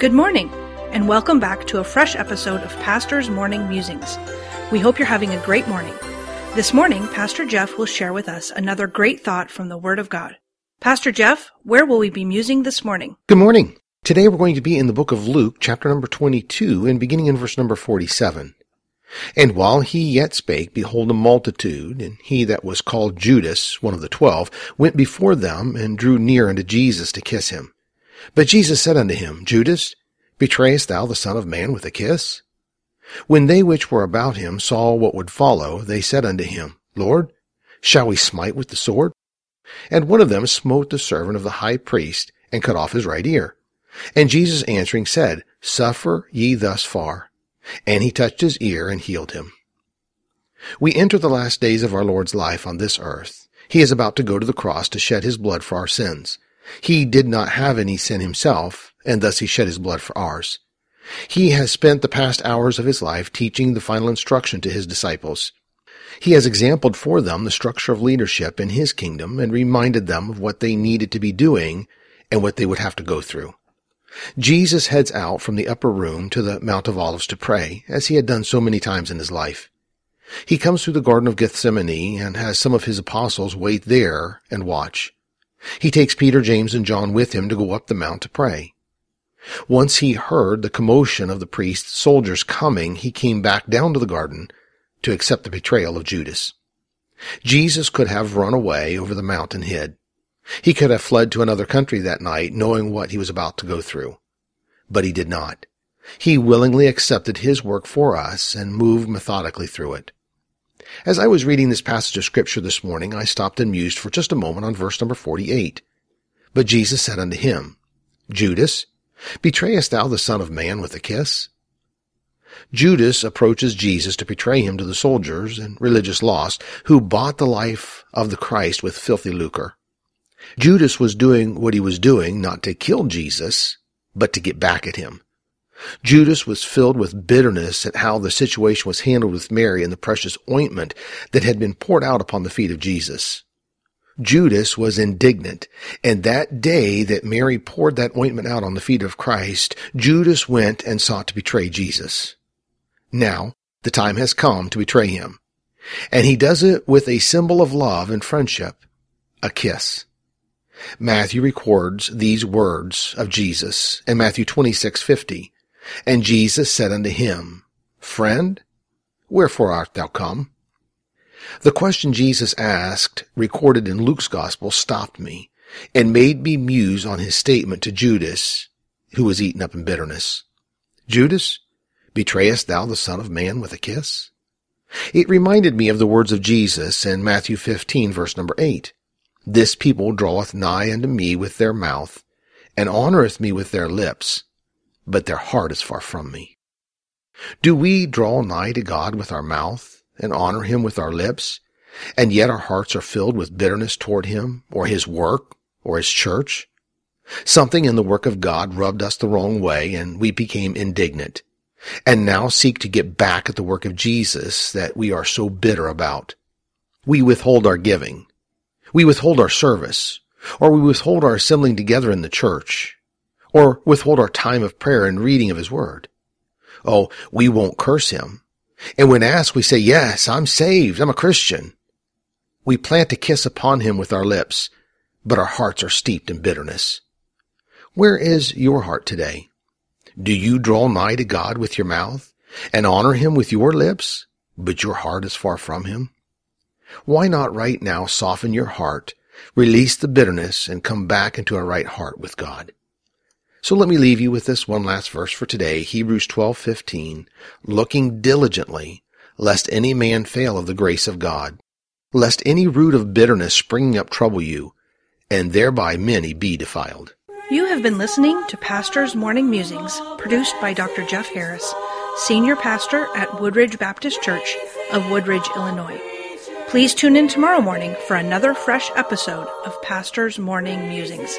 Good morning, and welcome back to a fresh episode of Pastor's Morning Musings. We hope you're having a great morning. This morning, Pastor Jeff will share with us another great thought from the Word of God. Pastor Jeff, where will we be musing this morning? Good morning. Today we're going to be in the book of Luke, chapter number 22, and beginning in verse number 47. And while he yet spake, behold, a multitude, and he that was called Judas, one of the twelve, went before them, and drew near unto Jesus to kiss him. But Jesus said unto him, Judas, betrayest thou the Son of Man with a kiss? When they which were about him saw what would follow, they said unto him, Lord, shall we smite with the sword? And one of them smote the servant of the high priest, and cut off his right ear. And Jesus answering said, Suffer ye thus far. And he touched his ear and healed him. We enter the last days of our Lord's life on this earth. He is about to go to the cross to shed his blood for our sins. He did not have any sin himself, and thus he shed his blood for ours. He has spent the past hours of his life teaching the final instruction to his disciples. He has exampled for them the structure of leadership in his kingdom and reminded them of what they needed to be doing and what they would have to go through. Jesus heads out from the upper room to the Mount of Olives to pray, as he had done so many times in his life. He comes through the Garden of Gethsemane and has some of his apostles wait there and watch. He takes Peter, James, and John with him to go up the mount to pray. Once he heard the commotion of the priest's soldiers coming, he came back down to the garden to accept the betrayal of Judas. Jesus could have run away over the mountain hid. He could have fled to another country that night, knowing what he was about to go through. But he did not. He willingly accepted his work for us and moved methodically through it. As I was reading this passage of scripture this morning, I stopped and mused for just a moment on verse number 48. But Jesus said unto him, Judas, betrayest thou the Son of Man with a kiss? Judas approaches Jesus to betray him to the soldiers and religious lost who bought the life of the Christ with filthy lucre. Judas was doing what he was doing not to kill Jesus, but to get back at him. Judas was filled with bitterness at how the situation was handled with Mary and the precious ointment that had been poured out upon the feet of Jesus. Judas was indignant, and that day that Mary poured that ointment out on the feet of Christ, Judas went and sought to betray Jesus. Now, the time has come to betray him. And he does it with a symbol of love and friendship, a kiss. Matthew records these words of Jesus in Matthew 26:50. And Jesus said unto him, Friend, wherefore art thou come? The question Jesus asked, recorded in Luke's gospel, stopped me and made me muse on his statement to Judas, who was eaten up in bitterness. Judas, betrayest thou the Son of Man with a kiss? It reminded me of the words of Jesus in Matthew 15 verse number 8. This people draweth nigh unto me with their mouth, and honoreth me with their lips, but their heart is far from me. Do we draw nigh to God with our mouth and honor him with our lips, and yet our hearts are filled with bitterness toward him or his work or his church? Something in the work of God rubbed us the wrong way and we became indignant and now seek to get back at the work of Jesus that we are so bitter about. We withhold our giving. We withhold our service or we withhold our assembling together in the church or withhold our time of prayer and reading of his word. Oh, we won't curse him. And when asked, we say, yes, I'm saved. I'm a Christian. We plant a kiss upon him with our lips, but our hearts are steeped in bitterness. Where is your heart today? Do you draw nigh to God with your mouth and honor him with your lips, but your heart is far from him? Why not right now soften your heart, release the bitterness, and come back into a right heart with God? So let me leave you with this one last verse for today, Hebrews 12:15, looking diligently lest any man fail of the grace of God, lest any root of bitterness springing up trouble you, and thereby many be defiled. You have been listening to Pastor's Morning Musings, produced by Dr. Jeff Harris, Senior Pastor at Woodridge Baptist Church of Woodridge, Illinois. Please tune in tomorrow morning for another fresh episode of Pastor's Morning Musings.